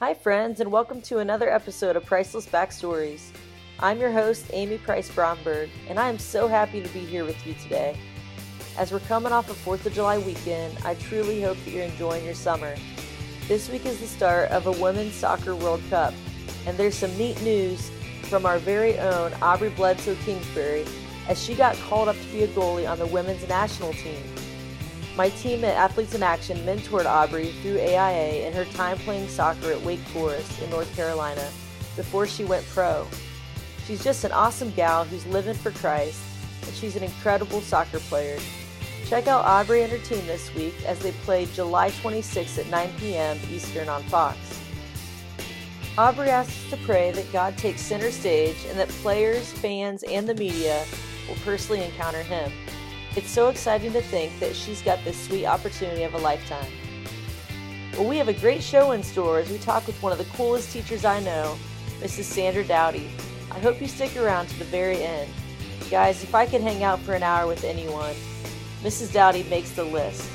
Hi, friends, and welcome to another episode of Priceless Backstories. I'm your host, Amy Price Bromberg, and I am so happy to be here with you today. As we're coming off a 4th of July weekend, I truly hope that you're enjoying your summer. This week is the start of a Women's Soccer World Cup, and there's some neat news from our very own Aubrey Bledsoe Kingsbury as she got called up to be a goalie on the women's national team. My team at Athletes in Action mentored Aubrey through AIA in her time playing soccer at Wake Forest in North Carolina before she went pro. She's just an awesome gal who's living for Christ, and she's an incredible soccer player. Check out Aubrey and her team this week as they play July 26 at 9 p.m. Eastern on Fox. Aubrey asks us to pray that God takes center stage and that players, fans, and the media will personally encounter Him. It's so exciting to think that she's got this sweet opportunity of a lifetime. Well, we have a great show in store as we talk with one of the coolest teachers I know, Mrs. Sandra Dowdy. I hope you stick around to the very end. Guys, if I could hang out for an hour with anyone, Mrs. Dowdy makes the list.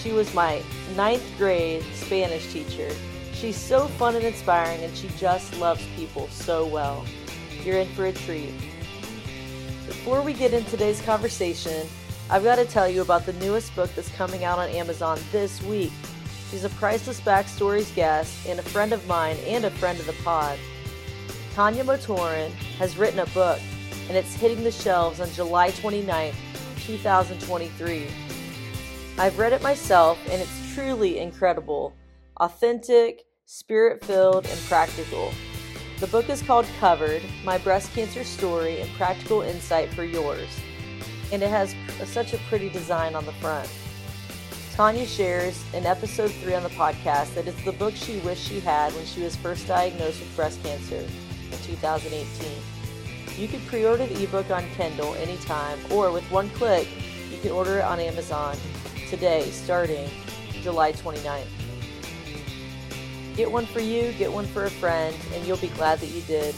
She was my ninth grade Spanish teacher. She's so fun and inspiring, and she just loves people so well. You're in for a treat. Before we get into today's conversation, I've got to tell you about the newest book that's coming out on Amazon this week. She's a Priceless Backstories guest and a friend of mine and a friend of the pod. Tanya Motorin has written a book, and it's hitting the shelves on July 29th, 2023. I've read it myself, and it's truly incredible, authentic, spirit filled, and practical. The book is called Covered My Breast Cancer Story and Practical Insight for Yours and it has such a pretty design on the front. Tanya shares in episode 3 on the podcast that it's the book she wished she had when she was first diagnosed with breast cancer in 2018. You can pre order the ebook on Kindle anytime, or with one click, you can order it on Amazon today, starting July 29th. Get one for you, get one for a friend, and you'll be glad that you did.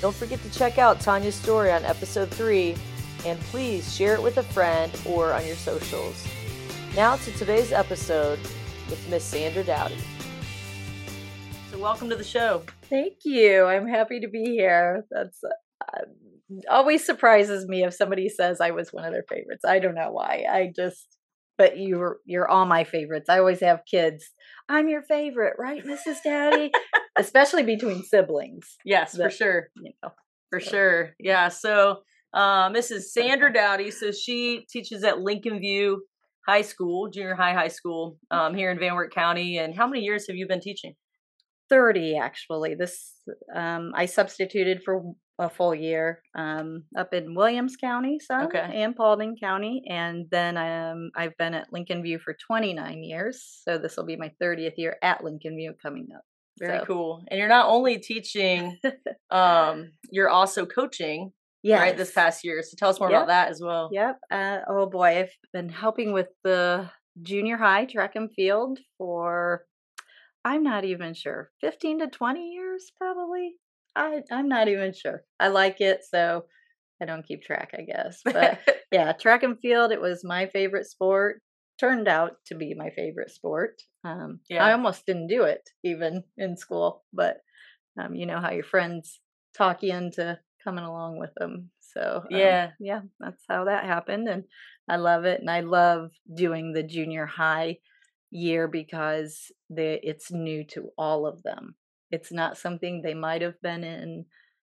Don't forget to check out Tanya's story on episode 3 and please share it with a friend or on your socials. Now to today's episode with Miss Sandra Dowdy. So, welcome to the show. Thank you. I'm happy to be here. That's uh, always surprises me if somebody says I was one of their favorites. I don't know why. I just, but you're you're all my favorites. I always have kids. I'm your favorite, right, Mrs. Dowdy? Especially between siblings. Yes, for sure. You know, for so. sure. Yeah. So uh, Mrs. Sandra Dowdy. So she teaches at Lincoln View High School, junior high, high school um, here in Van Wert County. And how many years have you been teaching? 30 actually. This um, I substituted for a full year um, up in Williams County, so okay. and Paulding County, and then um, I've been at Lincoln View for 29 years. So this will be my 30th year at Lincoln View coming up. Very so. cool. And you're not only teaching, um, you're also coaching yeah right this past year so tell us more yep. about that as well yep uh, oh boy i've been helping with the junior high track and field for i'm not even sure 15 to 20 years probably i i'm not even sure i like it so i don't keep track i guess but yeah track and field it was my favorite sport turned out to be my favorite sport um yeah. i almost didn't do it even in school but um you know how your friends talk you into coming along with them. So um, yeah, yeah, that's how that happened, and I love it, and I love doing the junior high year because they, it's new to all of them. It's not something they might have been in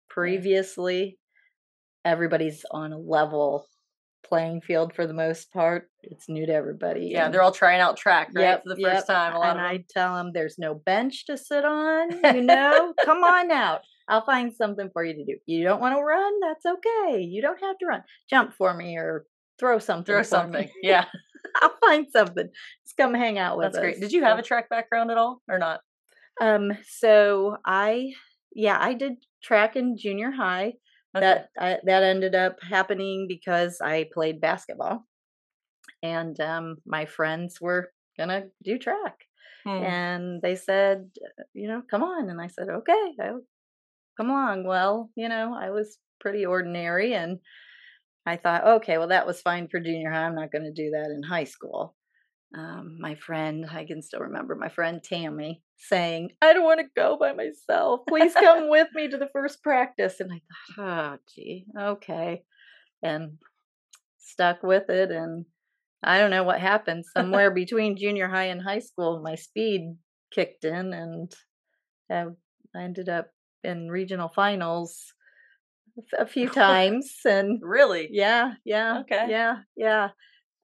previously. Everybody's on a level playing field for the most part. It's new to everybody. Yeah, and, they're all trying out track, right? Yep, for the yep. first time. and I tell them there's no bench to sit on, you know? Come on out. I'll find something for you to do. You don't want to run? That's okay. You don't have to run. Jump for me or throw something. Throw something. Me. Yeah. I'll find something. Just come hang out with That's us. great. Did you have a track background at all or not? Um, so I yeah, I did track in junior high. Okay. That I, that ended up happening because I played basketball. And um my friends were going to do track. Hmm. And they said, you know, come on. And I said, okay, I'll come along. Well, you know, I was pretty ordinary and I thought, okay, well, that was fine for junior high. I'm not going to do that in high school. um, my friend, I can still remember my friend Tammy saying, I don't want to go by myself. Please come with me to the first practice. And I thought, oh, gee, okay. And stuck with it. And I don't know what happened. Somewhere between junior high and high school, my speed kicked in and uh, I ended up in regional finals a few times. And really? yeah, yeah. Okay. Yeah, yeah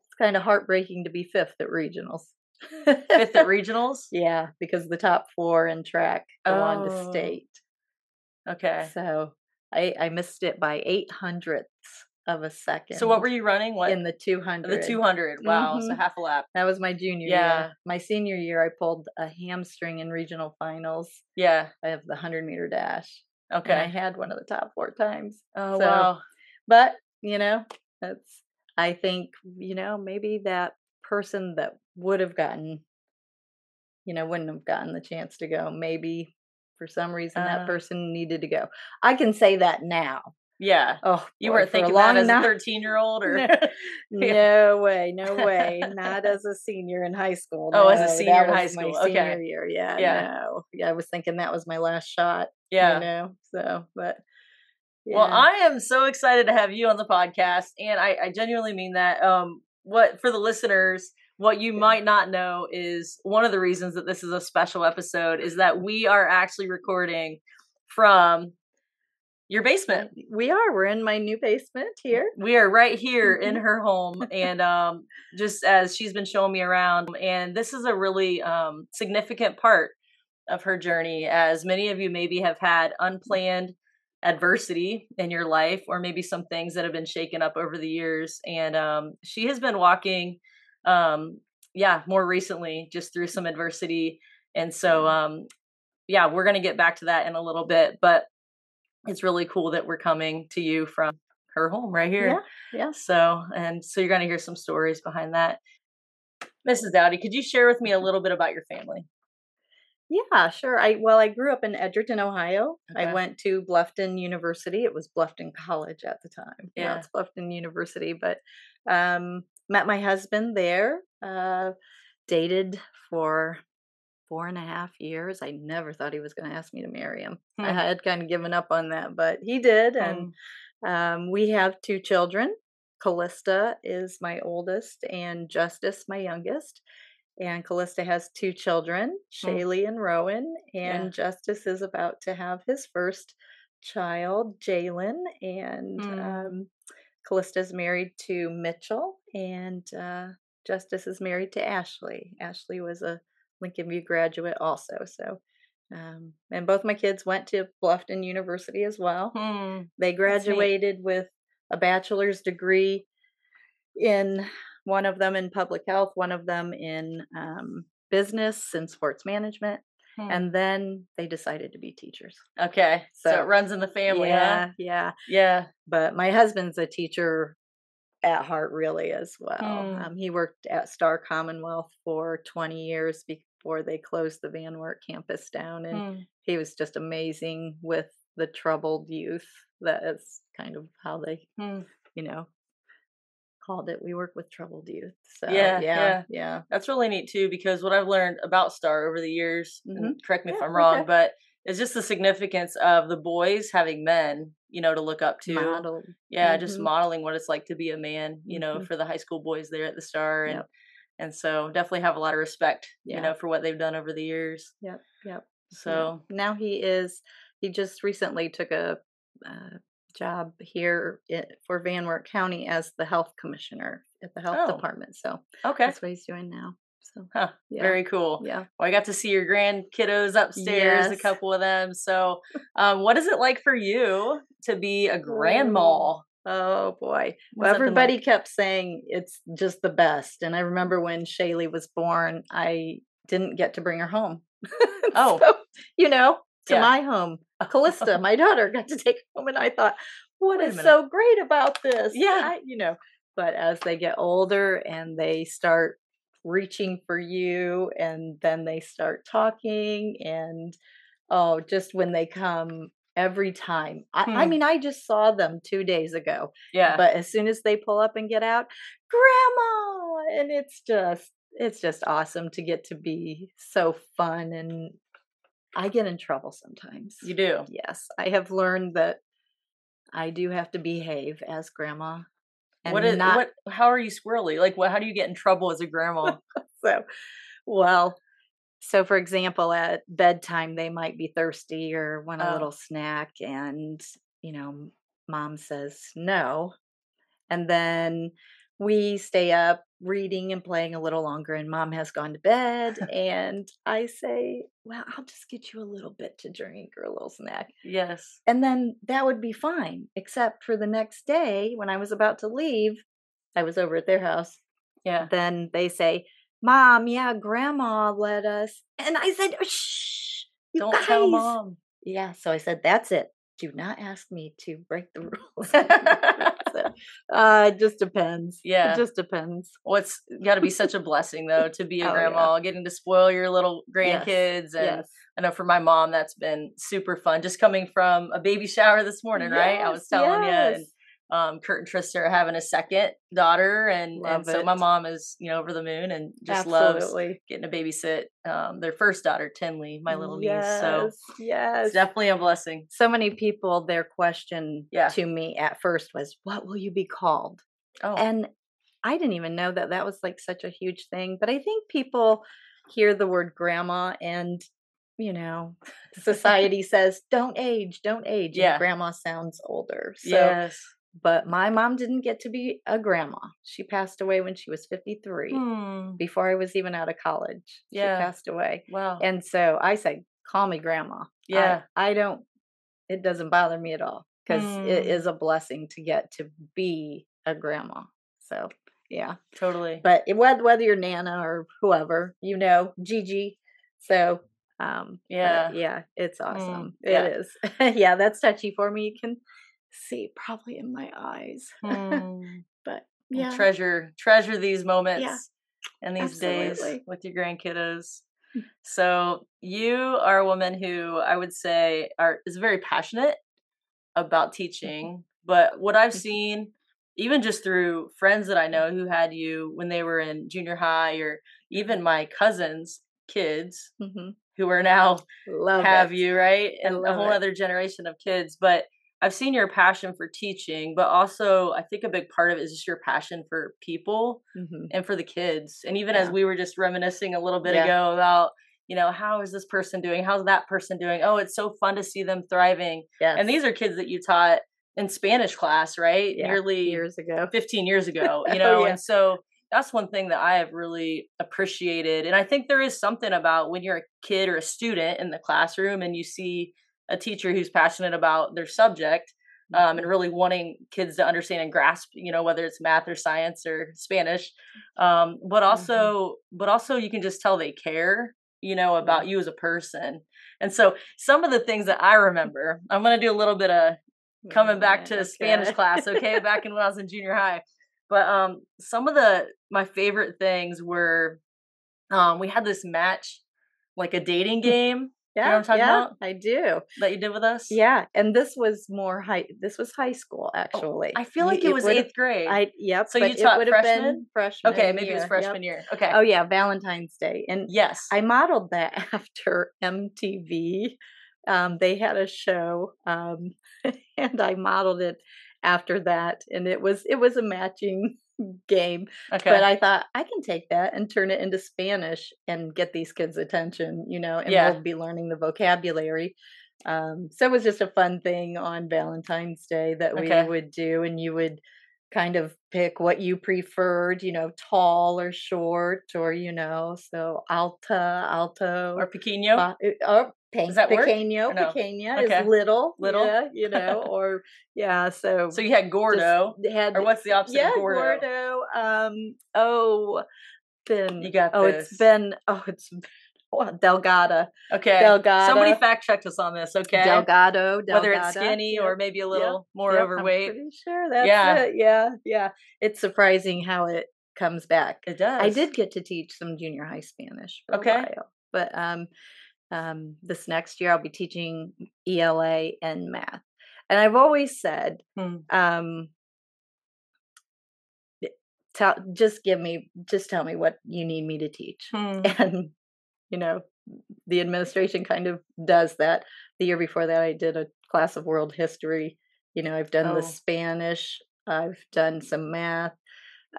It's kind of heartbreaking to be fifth at regionals. Fifth at regionals? Yeah, because the top four in track go Oh. on to state. Okay. So I, I missed it by eight hundredths of a second. So what were you running? What in the two hundred? the 200. Wow. So Mhm. half a lap. That was my junior Yeah. year. My senior year, I pulled a hamstring in regional finals Yeah. I have the hundred meter dash. Okay. And I had one of the top four times. Oh So- wow. But, you know, that's, I think, you know, maybe that person that would have gotten, you know, wouldn't have gotten the chance to go. Maybe for some reason Uh. that person needed to go. I can say that now. Yeah. Oh, You boy, weren't thinking that as a 13 year old or No, no way, no way. Not as a senior in high school. Oh, as a no, senior in high school, okay. Senior year, yeah, Yeah. no. Yeah, I was thinking that was my last shot. yeah. you know. So, but Well. I am so excited to have you on the podcast, and I, I genuinely mean that. Um, what for the listeners, what you Yeah. might not know is one of the reasons that this is a special episode is that we are actually recording from your basement. we are. We're in my new basement here. We are right here in Mhm. her home, and um, just as she's been showing me around, and this is a really um, significant part of her journey. As many of you maybe have had unplanned adversity in your life, or maybe some things that have been shaken up over the years, and um, she has been walking, um, yeah, more recently just through some adversity, and so um, yeah, we're gonna get back to that in a little bit, but it's really cool that we're coming to you from her home right here. Yeah, yeah. So, and so you're going to hear some stories behind that. Mrs. Dowdy, could you share with me a little bit about your family? Yeah, sure. I well, I grew up in Edgerton, Ohio. Okay. I went to Bluffton University. It was Bluffton College at the time. Now Yeah. it's Bluffton University, but um, met my husband there. Uh, dated for four and a half years. I never thought he was going to ask me to marry him. I Hmm. had kind of given up on that, but he did, and Um, we have two children. Callista is my oldest, and Justice, my youngest. And Callista has two children, Shaylee and Rowan. And Yeah. Justice is about to have his first child, Jalen. And Mm. um, Callista is married to Mitchell, and uh, Justice is married to Ashley. Ashley was a Lincoln View graduate also. So, um, and both my kids went to Bluffton University as well. Hmm. They graduated with a bachelor's degree in one of them in public health, one of them in um, business and sports management, Hmm. and then they decided to be teachers. Okay. So, So- it runs in the family, yeah, huh? yeah. Yeah. But my husband's a teacher at heart, really, as well. Hmm. Um, he worked at Star Commonwealth for 20 years before they closed the Van Wert campus down, and Hmm. he was just amazing with the troubled youth. That is kind of how they, Hmm. you know, called it. We work with troubled youth. So Yeah, yeah, yeah. yeah. That's really neat too, because what I've learned about Star over the years, Mhm. correct me if I'm wrong, okay. but it's just the significance of the boys having men, you know, to look up to. Model. yeah just Mhm. modeling what it's like to be a man you know Mhm. for the high school boys there at the star and Yep. and so definitely have a lot of respect you know for what they've done over the years Yep, yep. Yeah. so now he is. He just recently took a uh, job here for Van Wert County as the health commissioner at the health Oh. department. So okay that's what he's doing now. So huh. yeah, very cool yeah. well i got to see your grand kiddos upstairs a couple of them so um what is it like for you to be a grandma Oh boy. Well, everybody like? kept saying it's just the best. And I remember when Shaylee was born, I didn't get to bring her home. Oh. So, you know, to Yeah. my home. Callista, my daughter, got to take home. And I thought, what is so great about this? Yeah. I- you know, but as they get older and they start reaching for you and then they start talking and oh just when they come every time I, I Hmm. mean i just saw them two days ago yeah but as soon as they pull up and get out grandma and it's just it's just awesome to get to be so fun and I get in trouble sometimes. You do. Yes, I have learned that I do have to behave as grandma. And What is not what? How are you squirrely? Like, what? How do you get in trouble as a grandma? so well. So, for example, at bedtime, they might be thirsty or want a Oh. little snack, and you know, mom says no, and then we stay up reading and playing a little longer, and mom has gone to bed, and I say, "Well, I'll just get you a little bit to drink or a little snack." yes. And then that would be fine, except for the next day when I was about to leave, I was over at their house. Yeah. Then they say, Mom, yeah, grandma let us. And I said, oh, Shh, you Don't tell mom. Yeah. So I said, That's it. Do not ask me to break the rules. uh, it just depends. Yeah. It just depends. What's got to be such a blessing though to be a Oh, yeah. grandma, getting to spoil your little Yes. grandkids, and yes. I know for my mom that's been super fun. Just coming from a baby shower this morning, right? I was Yes, telling you, and yes. Um, Kurt and Trista are having a second daughter, and and so my mom is you know over the moon and just loves getting to babysit um, their first daughter, Tinley, my little niece. So Yes, yes. definitely a blessing. so many people, their question Yeah. to me at first was, What will you be called? Oh, And I didn't even know that that was like such a huge thing. But I think people hear the word grandma and, you know, society says, don't age, don't age. Yeah. And grandma sounds older. So, yes. But my mom didn't get to be a grandma. She passed away when she was 53, Hmm. before I was even out of college. Yeah. She passed away. Wow. And so I say, call me grandma. Yeah. I, don't, it doesn't bother me at all because it Hmm. is a blessing to get to be a grandma. So, yeah. totally. But it- whether, whether you're Nana or whoever, you know, Gigi. So, um, Yeah. yeah, it's awesome. yeah. It is. yeah, that's touchy for me. You can see probably in my eyes. Hmm. But yeah. treasure treasure these moments and these days with your grandkiddos. Mm. So you are a woman who I would say are is very passionate about mm-hmm. teaching. But what I've mm-hmm. seen, even just through friends that I mm-hmm. know who had you when they were in junior high, or even my cousins' kids hmm who are now Love have it. you, right? And a whole it. other generation of kids. But I've seen your passion for teaching, but also I think a big part of it is just your passion for people Mhm. and for the kids. And even as we were just reminiscing a little bit Yeah. ago about, you know, how is this person doing? How's that person doing? Oh, it's so fun to see them thriving. Yes. And these are kids that you taught in Spanish class, right? Yeah, Nearly years ago. 15 years ago, you Oh, know? yeah. And so that's one thing that I have really appreciated. And I think there is something about when you're a kid or a student in the classroom and you see a teacher who's passionate about their subject um, Mm-hmm. and really wanting kids to understand and grasp, you know, whether it's math or science or Spanish. Um, but Mm-hmm. also, but also you can just tell they care, you know, about you as a person. And so some of the things that I remember, I'm going to do a little bit of coming back to Yeah, Spanish class, okay, back in when I was in junior high. But um some of the my favorite things were um we had this match like a dating game yeah, what I'm talking yeah, about? I do. that you did with us. Yeah, and this was more high. This was high school, Oh, actually. I feel like You- it was eighth grade. I yep. So you taught it would have been freshman? freshman. okay, maybe it was freshman yep. year. Okay. Oh yeah, Valentine's Day, and yes. I modeled that after MTV. Um, they had a show, um, and I modeled it after that, and it was it was a matching game. okay. But I thought I can take that and turn it into Spanish and get these kids' attention, you know, and Yeah. they'll be learning the vocabulary. Um, so it was just a fun thing on Valentine's Day that we Okay. would do, and you would kind of pick what you preferred, you know, tall or short, or you know, so alta, alto, or Pequeño. ba- or pe- Does that pequeño, no? pequeña Okay. is little, Little? yeah, you know, or yeah, so so you had Gordo. had Or what's the opposite yeah, of Gordo? Gordo. Um, oh, been You got oh, this. it's been oh, it's been, what, Okay. Delgado. Somebody fact checked us on this, okay? Delgado, Whether it's skinny yep, or maybe a little more yep, overweight. I'm pretty sure that's Yeah. it. Yeah, yeah. It's surprising how it comes back. It does. I did get to teach some junior high Spanish for Okay. a while, but um, um, this next year I'll be teaching ELA and math, and I've always said Hmm. um, tell just give me just tell me what you need me to teach Hmm. and you know the administration kind of does that the year before that i did a class of world history you know i've done Oh. the spanish i've done some math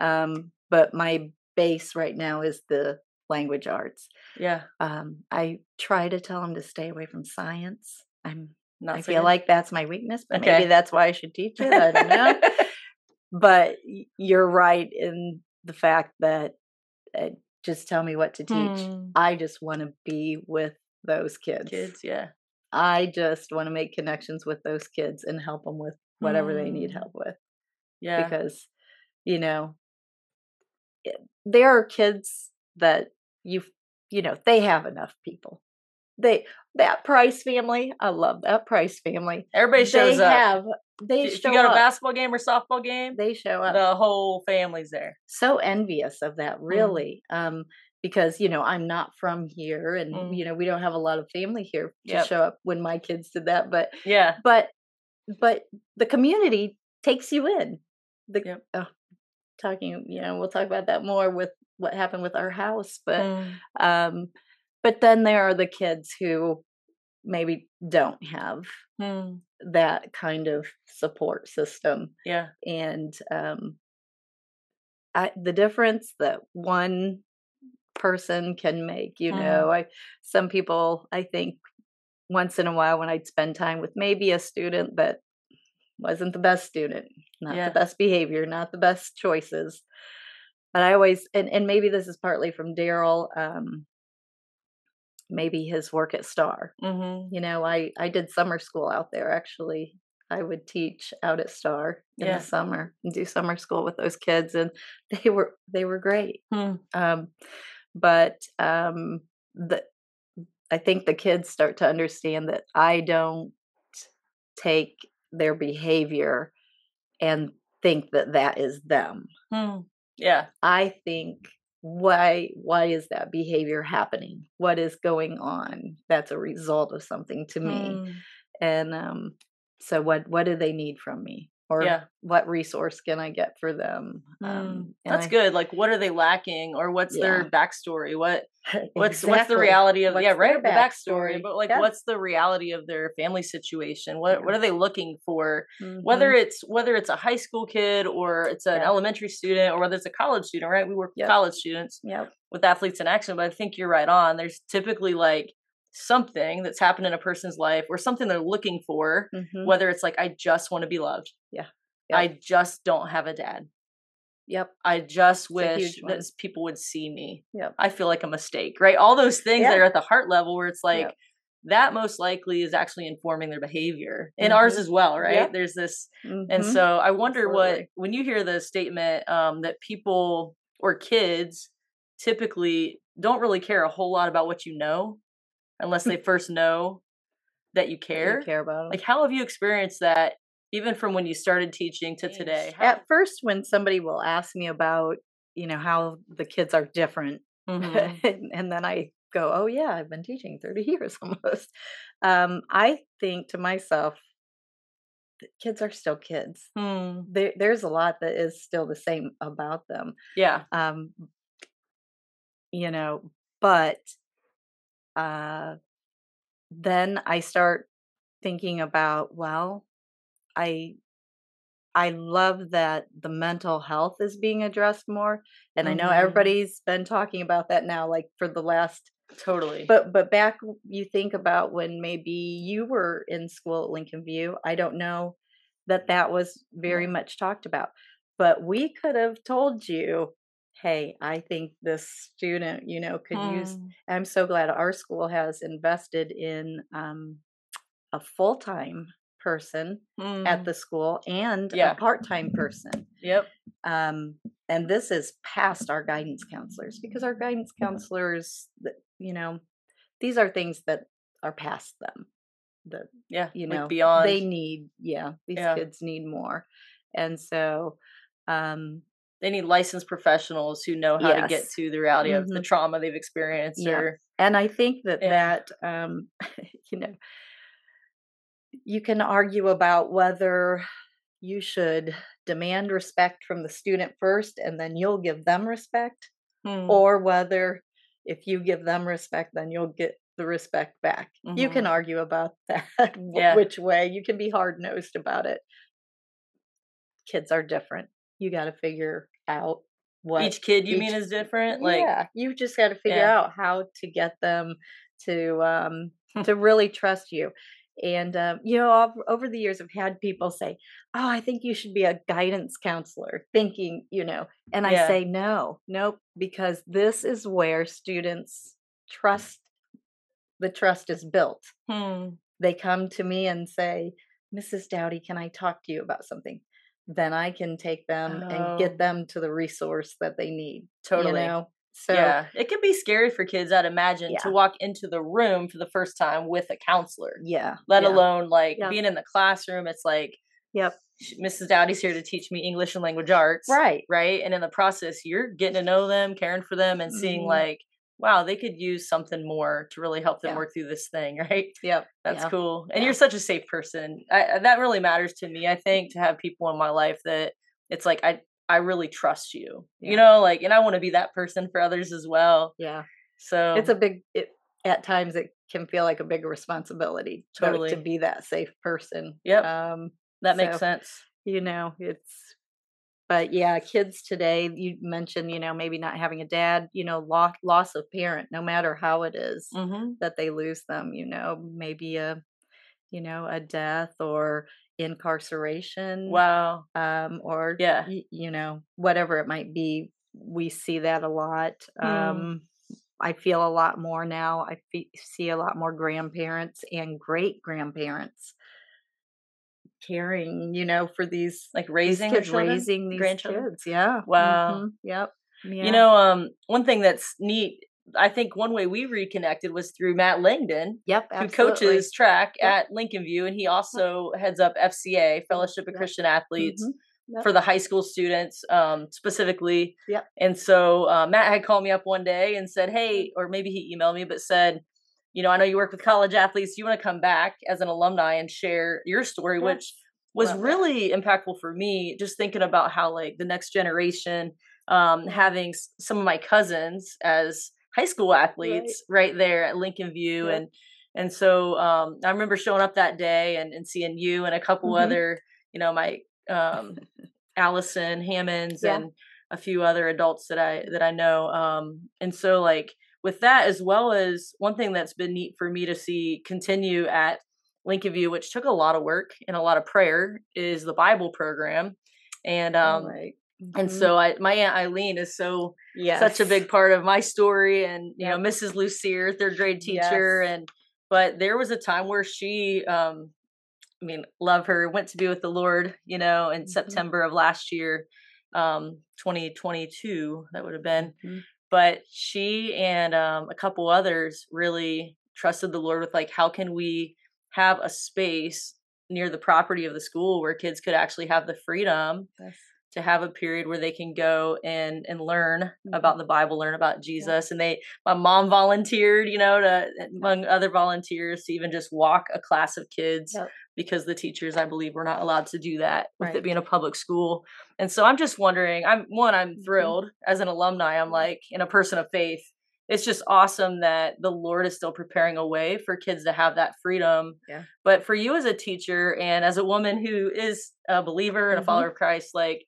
um, but my base right now is the language arts Yeah. um, i try to tell them to stay away from science i'm Not i so feel good. like that's my weakness but Okay. maybe that's why i should teach it i don't know but you're right in the fact that uh, just tell me what to teach Hmm. I just want to be with those kids. Kids, yeah. I just want to make connections with those kids and help them with whatever they need Mm. help with Yeah. because you know it- there are kids that you you know they have enough people. They that Price family, I love that Price family. Everybody shows up. they up. have they if show you go to a basketball game or softball game, they show up. the whole family's there. so envious of that Mm. really um because you know i'm not from here and Mm. you know we don't have a lot of family here to Yep. show up when my kids did that but Yeah. but but the community takes you in the Yep. oh, talking you know we'll talk about that more with what happened with our house but Mm. um but then there are the kids who maybe don't have Hmm. that kind of support system Yeah. and um, I, the difference that one person can make you Mhm. know i some people i think once in a while when i'd spend time with maybe a student that wasn't the best student not Yeah. the best behavior not the best choices but i always and, and maybe this is partly from daryl um, maybe his work at star Mm-hmm. you know i i did summer school out there actually i would teach out at star in Yeah. the summer and do summer school with those kids and they were they were great Hmm. um but um the i think the kids start to understand that i don't take their behavior and think that that is them Hmm. Yeah. i think why why is that behavior happening what is going on that's a result of something to me Hmm. and um so what what do they need from me or Yeah. what resource can i get for them Mm. um That's I- good. Like, what are they lacking, or what's their backstory? What what's what's the reality of What's yeah their right the backstory? backstory? But like, Yeah. what's the reality of their family situation? What what are they looking for? Whether Mhm. it's whether it's a high school kid or it's an Yeah. elementary student or whether it's a college student, right? We work with Yep. college students yep with athletes in action, but I think you're right on. There's typically like something that's happened in a person's life or something they're looking for, mhm, whether it's like I just want to be loved. Yeah. I just don't have a dad. yep I just a wish that people would see me. Yep. I feel like a mistake, right? All those things Yeah. that are at the heart level where it's like Yep. that most likely is actually informing their behavior and ours Mhm. as well, right? Yep. There's this, and mhm, so I wonder what when you hear the statement um, that people or kids typically don't really care a whole lot about what you know unless they first know that you care. you care about 'em. Like, how have you experienced that, even from when you started teaching to today? How- at first when somebody will ask me about you know how the kids are different Mhm. and, and then I go, oh yeah, I've been teaching 30 years almost. Um, I think to myself, kids are still kids. Hmm. There, there's a lot that is still the same about them. Yeah. Um, you know, but uh, then I start thinking about, well, I I love that the mental health is being addressed more. And I know Mhm. everybody's been talking about that now, like for the last Totally. but but back you think about when maybe you were in school at Lincoln View. I don't know that that was very much talked about, but we could have told you, "Hey, I think this student, you know, could use." Hmm. I'm so glad our school has invested in um, a full time person Hmm. at the school and Yeah. a part time person Yep. um, and this is past our guidance counselors because our guidance counselors you know these are things that are past them that Yeah. you like know beyond. they need yeah these Yeah. kids need more and so um they need licensed professionals who know how to get to the reality of the Mhm. trauma they've experienced Yeah. or and i think that Yeah. that um you know you can argue about whether you should demand respect from the student first and then you'll give them respect Hmm. or whether if you give them respect then you'll get the respect back you Mhm. can argue about that Yeah. which way you can be hard nosed about it kids are different you got to figure out what Each kid you each- mean is different. Like yeah you just got to figure Yeah. out how to get them to um to really trust you and um, you know ov- over the years i've had people say oh i think you should be a guidance counselor thinking you know and i Yeah. say no nope because this is where students trust the trust is built hmm. they come to me and say mrs dowdy can i talk to you about something then i can take them and Oh. get them to the resource that they need totally. you know so yeah, it can be scary for kids. I'd imagine to walk into the room for the first time with a counselor, yeah let yeah, alone like Yeah. being in the classroom. It's like yep Mrs. Dowdy's here to teach me English and language arts, right right? And in the process, you're getting to know them, caring for them, and seeing Mhm. like, wow, they could use something more to really help them Yeah. work through this thing, right? yep That's yeah. cool. And Yeah. you're such a safe person. I, I- that really matters to me. I think to have people in my life that it's like I I really trust you. You know, like, and I want to be that person for others as well. yeah So it's a big it, at times it can feel like a big responsibility to- to, be that safe person Yep. um that makes so- sense. you know it's but yeah kids today you mentioned you know maybe not having a dad you know loss loss of parent no matter how it is Mm-hmm. that they lose them you know maybe a you know a death or incarceration Wow. um or Yeah. y- you know whatever it might be we see that a lot Hmm. um i feel a lot more now i fe- see a lot more grandparents and great grandparents caring you know for these Like raising their kids raising these grandchildren? kids yeah Wow. mhm, yep yeah. You know, um, one thing that's neat. I think one way we reconnected was through Matt Langdon, yep who coaches track Yep. at Lincoln View, and he also heads up FCA Fellowship of Yep. Christian Athletes Mhm. Yep. for the high school students um, specifically. Yep. And so uh, Matt had called me up one day and said, "Hey," or maybe he emailed me, but said, "You know, I know you work with college athletes. You want to come back as an alumni and share your story, Yes. which was Love that. really impactful for me. Just thinking about how like the next generation, um, having s- some of my cousins as high school athletes right, there at Lincoln View, Yep. and and so um, I remember showing up that day and, and seeing you and a couple Mhm. other, you know, my um, Allison Hammonds Yeah. and a few other adults that I that I know. Um, and so like with that as well as one thing that's been neat for me to see continue at Lincoln View, which took a lot of work and a lot of prayer, is the Bible program. And um Right. and Mhm. so I my Aunt Eileen is so yes. such a big part of my story and you know mrs lucier third grade teacher Yes. and but there was a time where she um i mean love her went to be with the lord you know in Mhm. september of last year um 2022 that would have been Mhm. But she and um, a couple others really trusted the lord with like how can we have a space near the property of the school where kids could actually have the freedom Yes. to have a period where they can go and and learn Mm-hmm. about the Bible, learn about Jesus. And they my mom volunteered, you know, to among other volunteers to even just walk a class of kids Yep. Because the teachers, I believe, were not allowed to do that with Right. it being a public school. And so I'm just wondering, I'm one, I'm Mhm. thrilled as an alumni, I'm like, in a person of faith. It's just awesome that the Lord is still preparing a way for kids to have that freedom. Yeah. But for you as a teacher and as a woman who is a believer and a Mhm. follower of Christ, like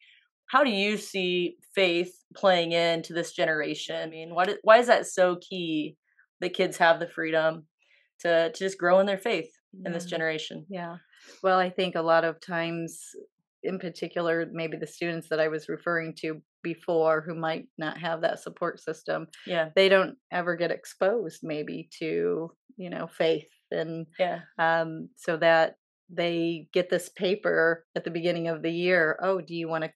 how do you see faith playing into this generation? I mean, what why is that so key that kids have the freedom to, to just grow in their faith in this generation? Yeah. Well, I think a lot of times, in particular, maybe the students that I was referring to before who might not have that support system, Yeah. they don't ever get exposed maybe to, you know, faith. And Yeah. um, so that they get this paper at the beginning of the year. Oh, do you want to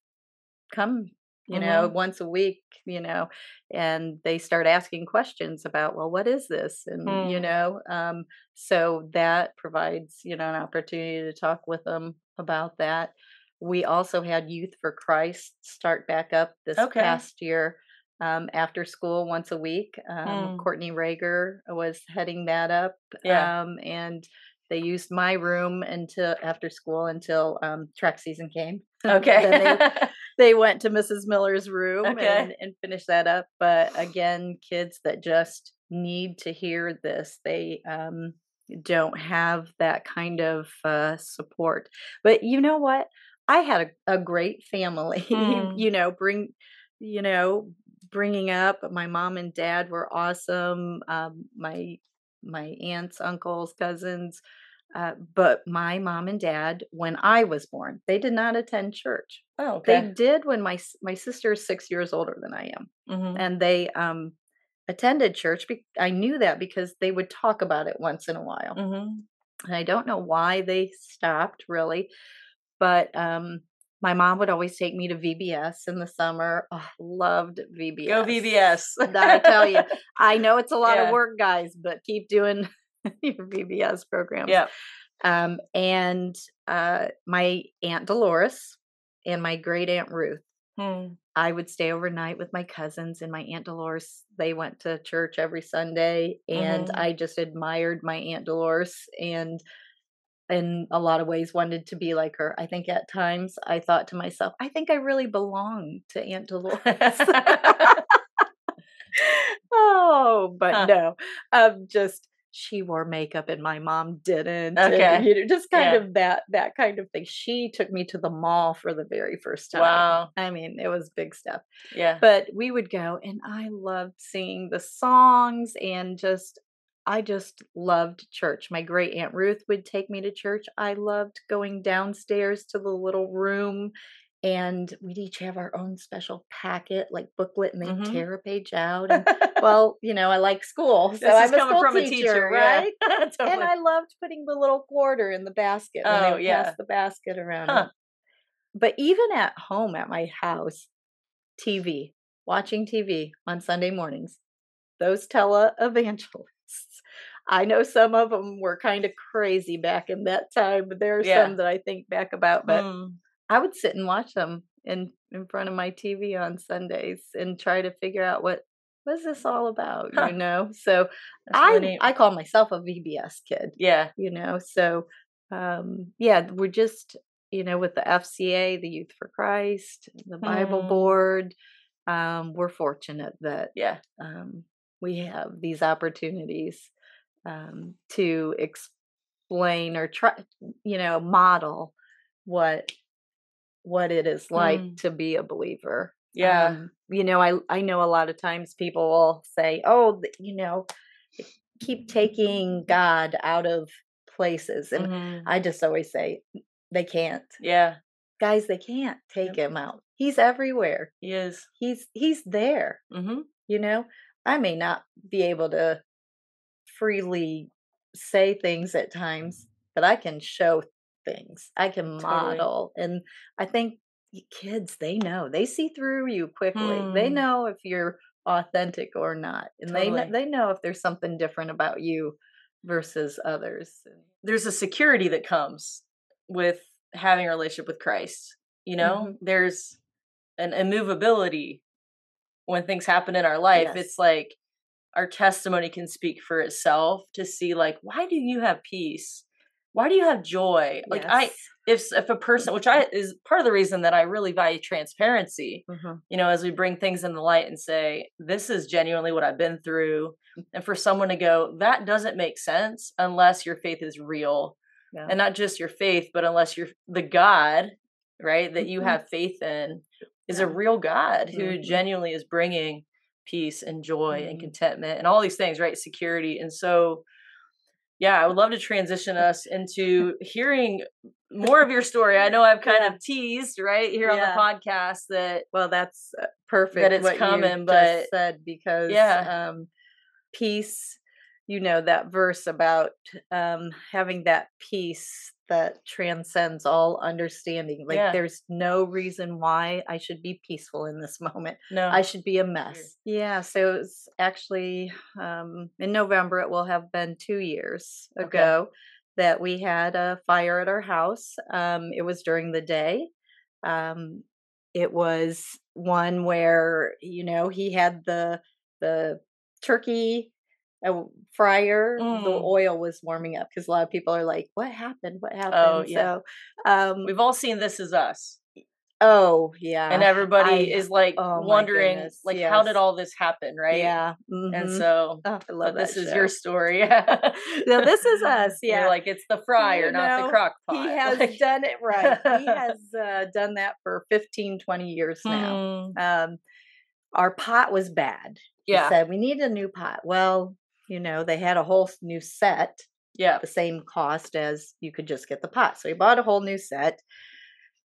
come, you know, Mhm. once a week, you know, and they start asking questions about, well, what is this? And, you Mm. know, um, so that provides, you know, an opportunity to talk with them about that. We also had Youth for Christ start back up this Okay. past year um, after school once a week. Um, Mm. Courtney Rager was heading that up. Yeah. Um, and they used my room until after school until um, track season came. Okay. Then they, they went to Mrs. Miller's room Okay. and, and finished that up. But again, kids that just need to hear this, they um, don't have that kind of uh, support. But you know what? I had a, a great family. Hmm. you know, bring, you know, bringing up my mom and dad were awesome. Um, my my aunts, uncles, cousins. Uh, but my mom and dad, when I was born, they did not attend church. oh, They did when my my sister is six years older than I am, Mhm. and they um attended church. Be- I knew that because they would talk about it once in a while, Mhm. and I don't know why they stopped really, but um my mom would always take me to VBS in the summer. Oh, loved VBS. Go VBS. I tell you, I know it's a lot Yeah. of work, guys, but keep doing your VBS programs. yeah. Um, and uh, my aunt Dolores and my great aunt Ruth. Hmm. I would stay overnight with my cousins and my aunt Dolores. They went to church every Sunday, and Mhm. I just admired my aunt Dolores and in a lot of ways wanted to be like her. I think at times I thought to myself, I think I really belong to Aunt Dolores. oh, but Huh. no, um, just she wore makeup and my mom didn't. and, Okay. you know, just kind Yeah. of that that kind of thing. She took me to the mall for the very first time. wow. I mean, it was big stuff. Yeah. But we would go, and I loved seeing the songs and just. I just loved church. My great aunt Ruth would take me to church. I loved going downstairs to the little room and we'd each have our own special packet, like booklet, and they'd Mhm. tear a page out. And well, you know, I like school, so I'm a coming school from teacher, a teacher, yeah. right? totally. And I loved putting the little quarter in the basket when Oh, they would yeah. pass the basket around. Huh. But even at home at my house, TV, watching TV on Sunday mornings, those televangelists. I know some of them were kind of crazy back in that time, but there are Yeah. some that I think back about. But Hmm. I would sit and watch them in in front of my TV on Sundays and try to figure out what what's this all about, Huh. you know? So That's I neat. I call myself a VBS kid, yeah. you know. So um yeah, we're just you know with the FCA, the Youth for Christ, the Bible Hmm. Board, um we're fortunate that Yeah. um we have these opportunities um to explain or try you know model what what it is like Mm. to be a believer Yeah. um, you know i i know a lot of times people will say oh you know keep taking god out of places and Mhm. i just always say they can't Yeah. guys they can't take him out he's everywhere He is. he's he's there Mm-hmm. you know i may not be able to freely say things at times but i can show things i can Totally. model and i think kids they know they see through you quickly they Hmm. know if you're authentic or not and they know, they know if there's something different about you versus others There's a security that comes with having a relationship with Christ. You know, Mhm. there's an immovability when things happen in our life. Yes. It's like our testimony can speak for itself to see, like, why do you have peace? Why do you have joy? Like, I, if if a person, which I is part of the reason that I really value transparency, Mhm. you know, as we bring things in the light and say, this is genuinely what I've been through. And for someone to go, that doesn't make sense unless your faith is real. Yeah. And not just your faith, but unless you're the God, right, that you Mhm. have faith in is a real God who Mhm. genuinely is bringing peace and joy and Mhm. contentment and all these things, right? Security. And so, yeah, I would love to transition us into hearing more of your story. I know I've kind Yeah. of teased, right, here on the podcast that Well, that's uh, perfect. it's what you coming, just but- said because Yeah. um, peace. You know that verse about um, having that peace that transcends all understanding. Like Yeah. there's no reason why I should be peaceful in this moment. no, I should be a mess. Yeah. So it's actually um, in November. It will have been two years Okay. ago that we had a fire at our house. Um, it was during the day. Um, it was one where you know he had the the turkey a fryer, the Mm. oil was warming up because a lot of people are like, "What happened? What happened?" Oh, yeah. So, um, We've all seen This Is Us, oh yeah, and everybody I- is like oh wondering, goodness, like, how did all this happen, right? yeah, And mhm. so, Oh, I love this that is show. your story. Yeah, this is us, You're yeah. like it's the fryer, You not the know, crock pot. He has Like- done it right. He has uh, done that for 15, 20 years now. Hmm, Um, our pot was bad. He yeah, said we need a new pot. Well, you know, they had a whole new set, yeah. the same cost as you could just get the pot. So he bought a whole new set.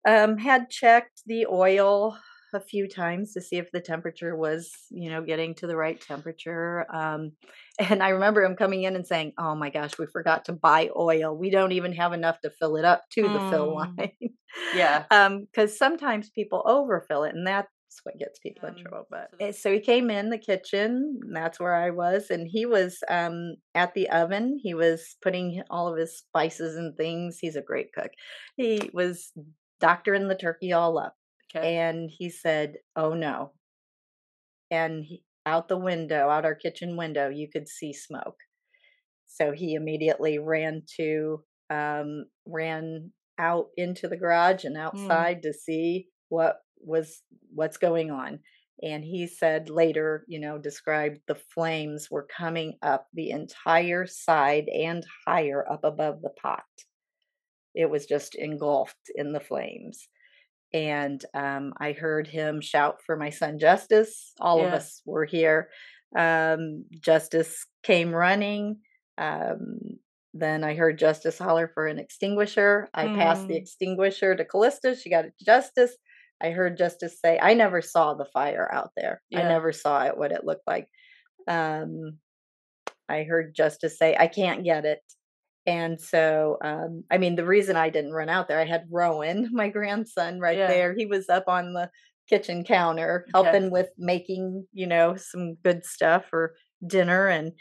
Um, had checked the oil a few times to see if the temperature was, you know, getting to the right temperature. Um, and I remember him coming in and saying, "Oh my gosh, we forgot to buy oil. We don't even have enough to fill it up to the fill Mm. line." Yeah. um because sometimes people overfill it and that's what gets people in Um, trouble but so he came in the kitchen that's where i was and he was um at the oven he was putting all of his spices and things he's a great cook. He was doctoring the turkey all up Okay. and he said oh no. And he, out the window out our kitchen window you could see smoke. So he immediately ran to um ran out into the garage and outside to see what was what's going on? And he said later you know described the flames were coming up the entire side and higher up above the pot. It was just engulfed in the flames. And um, i heard him shout for my son justice. All of us were here. Um, justice came running. Um, then i heard justice holler for an extinguisher. I passed the Mm. extinguisher to callista. She got it to justice i heard justice say i never saw the fire out there i never saw it what it looked like um, i heard justice say i can't get it and so, um, I mean, the reason I didn't run out there, I had Rowan, my grandson, right Yeah. there. He was up on the kitchen counter helping with making, you know, some good stuff for dinner. And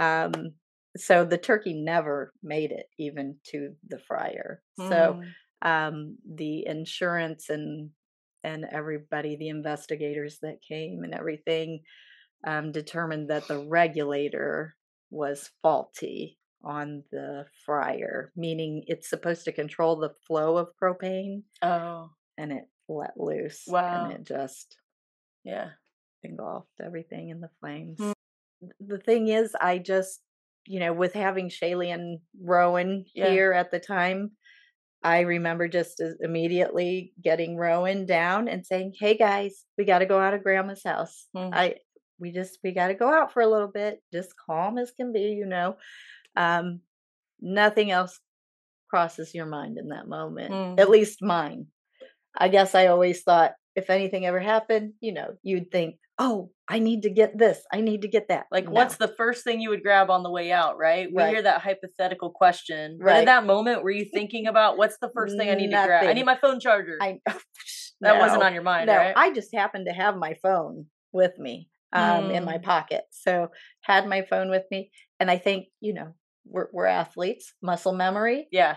um, so the turkey never made it even to the fryer. So Mm. um, the insurance and and everybody, the investigators that came and everything, um, determined that the regulator was faulty on the fryer, meaning it's supposed to control the flow of propane, Oh, and it let loose, Wow. and it just yeah. engulfed everything in the flames. Mm. The thing is, I just, you know, with having Shaylee and Rowan Yeah. here at the time, I remember just as immediately getting Rowan down and saying, "Hey guys, we got to go out of Grandma's house. Mm. I, we just we got to go out for a little bit, just calm as can be, you know. Um, nothing else crosses your mind in that moment, Mm. at least mine. I guess I always thought if anything ever happened, you know, you'd think, oh, I need to get this, I need to get that. Like, No. what's the first thing you would grab on the way out, right? We Right. hear that hypothetical question. But Right. in that moment, were you thinking about what's the first thing I need to grab? I need my phone charger. I that wasn't on your mind, no, right? I just happened to have my phone with me um, in my Mm. pocket, so had my phone with me, and I think you know we're we're athletes, muscle memory. yeah.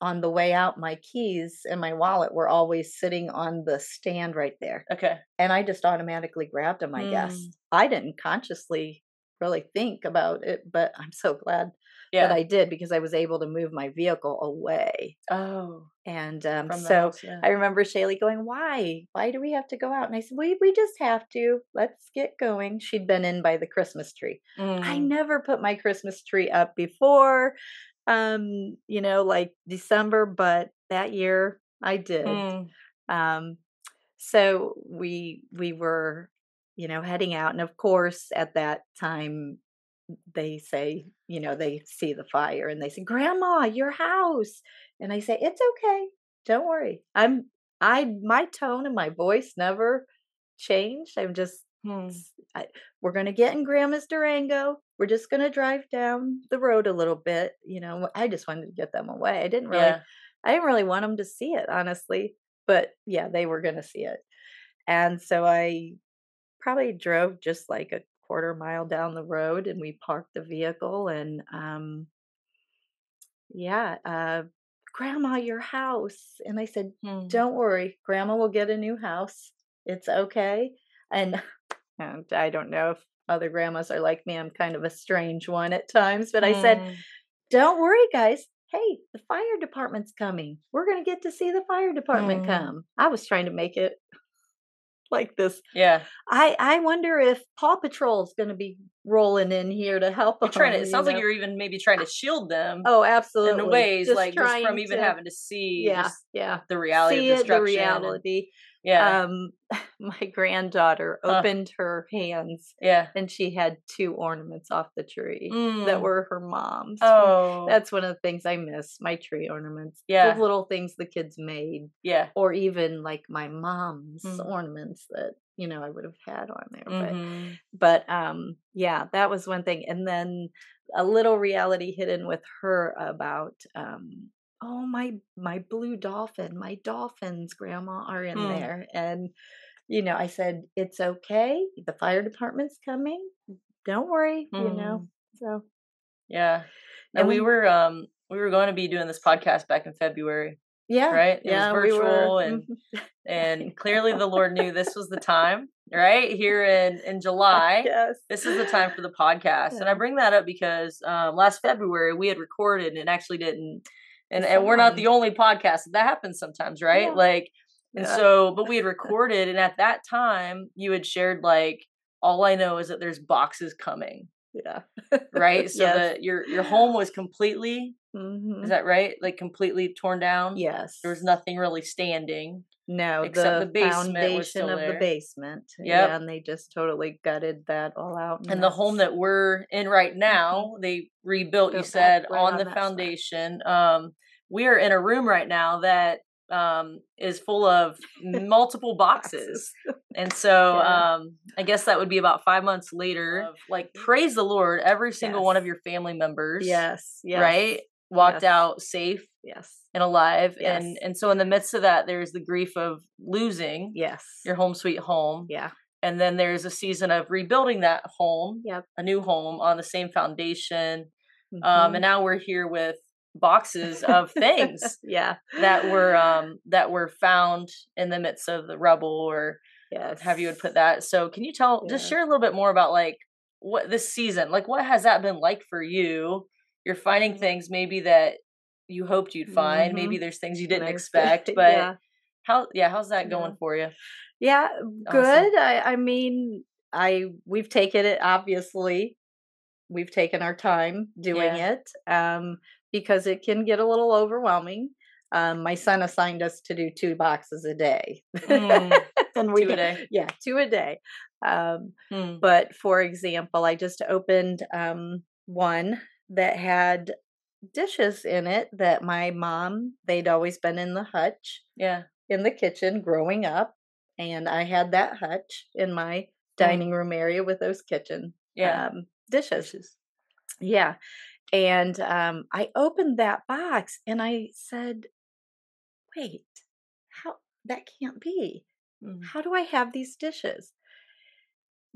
On the way out, my keys and my wallet were always sitting on the stand right there. Okay. and I just automatically grabbed them. I guess Mm. I didn't consciously really think about it, but I'm so glad Yeah. that I did because I was able to move my vehicle away. oh, And um, so house, yeah. I remember Shaylee going, "Why? Why do we have to go out?" And I said, "We we just have to. Let's get going." She'd been in by the Christmas tree. I Mm. never put my Christmas tree up before, um, you know, like December, but that year I did Mm. um so we we were you know heading out and of course at that time they say you know they see the fire and they say grandma your house and i say it's okay don't worry i'm i my tone and my voice never changed i'm just Mm. s- I, we're going to get in grandma's durango we're just going to drive down the road a little bit you know i just wanted to get them away i didn't really Yeah. I didn't really want them to see it, honestly. But yeah, they were going to see it. And so I probably drove just like a quarter mile down the road and we parked the vehicle. And um, yeah, uh, Grandma, your house. And I said, Mm. Don't worry, Grandma will get a new house. It's okay. And, and I don't know if other grandmas are like me. I'm kind of a strange one at times, but I said, Mm. "Don't worry, guys. Hey, the fire department's coming. We're going to get to see the fire department Mm. come." I was trying to make it like this. Yeah. I I wonder if Paw Patrol's going to be rolling in here to help You're trying to, it sounds like you're even maybe trying to shield them Oh, absolutely. in ways, Just like just from even to- having to see yeah, yeah. the reality See of it, the destruction. and- reality. Yeah. Um, my granddaughter Huh. opened her hands yeah. and she had two ornaments off the tree Mm. that were her mom's. Oh. That's one of the things I miss. My tree ornaments. Yeah. The little things the kids made, yeah. or even like my mom's Mm. ornaments that you know I would have had on there. But Mhm. but um yeah that was one thing and then a little reality hidden with her about um oh my my blue dolphin my dolphins grandma are in Hmm. there and you know i said it's okay the fire department's coming don't worry you know so Yeah. And And we we- were um we were going to be doing this podcast back in February, yeah right? It was yeah we virtual were and- and clearly the Lord knew this was the time, right? Here in in July. yes This is the time for the podcast. And I bring that up because um last February we had recorded and it actually didn't and, and we're not the only podcast. That happens sometimes, right? Yeah. Like and Yeah. so but we had recorded and at that time you had shared like all I know is that there's boxes coming, yeah right? So Yes. that your your home was completely Mhm. is that right? Like completely torn down? yes There was nothing really standing. No, Except the, the foundation of there. the basement. Yep. Yeah, and they just totally gutted that all out. And the home that we're in right now, they rebuilt, you Built back said, right on on the foundation. Um, we are in a room right now that um is full of multiple boxes. And so Yeah. um I guess that would be about five months later. Like praise the Lord, every single one of your family members, Yes, yes, right, walked yes. out safe Yes, and alive. Yes. And and so in the midst of that, there's the grief of losing yes, your home sweet home. yeah, And then there's a season of rebuilding that home, yep. a new home on the same foundation. Um, mhm. and now we're here with boxes of things yeah, that were um that were found in the midst of the rubble or yes. have you would put that. So can you tell just share a little bit more about like what this season, like what has that been like for you? You're finding things maybe that you hoped you'd find. Maybe there's things you didn't expect, but yeah. how yeah, how's that Yeah. going for you? Yeah, Awesome. good. I, I mean, I we've taken it obviously. We've taken our time doing Yeah. it um, because it can get a little overwhelming. Um, my son assigned us to do two boxes a day, Mm, and we two a day. yeah two a day. Um, Mm, but for example, I just opened um, one that had dishes in it that my mom they'd always been in the hutch yeah. in the kitchen growing up and i had that hutch in my dining room area with those kitchen Yeah. um, dishes yeah and um, i opened that box and i said wait how that can't be Mm. how do i have these dishes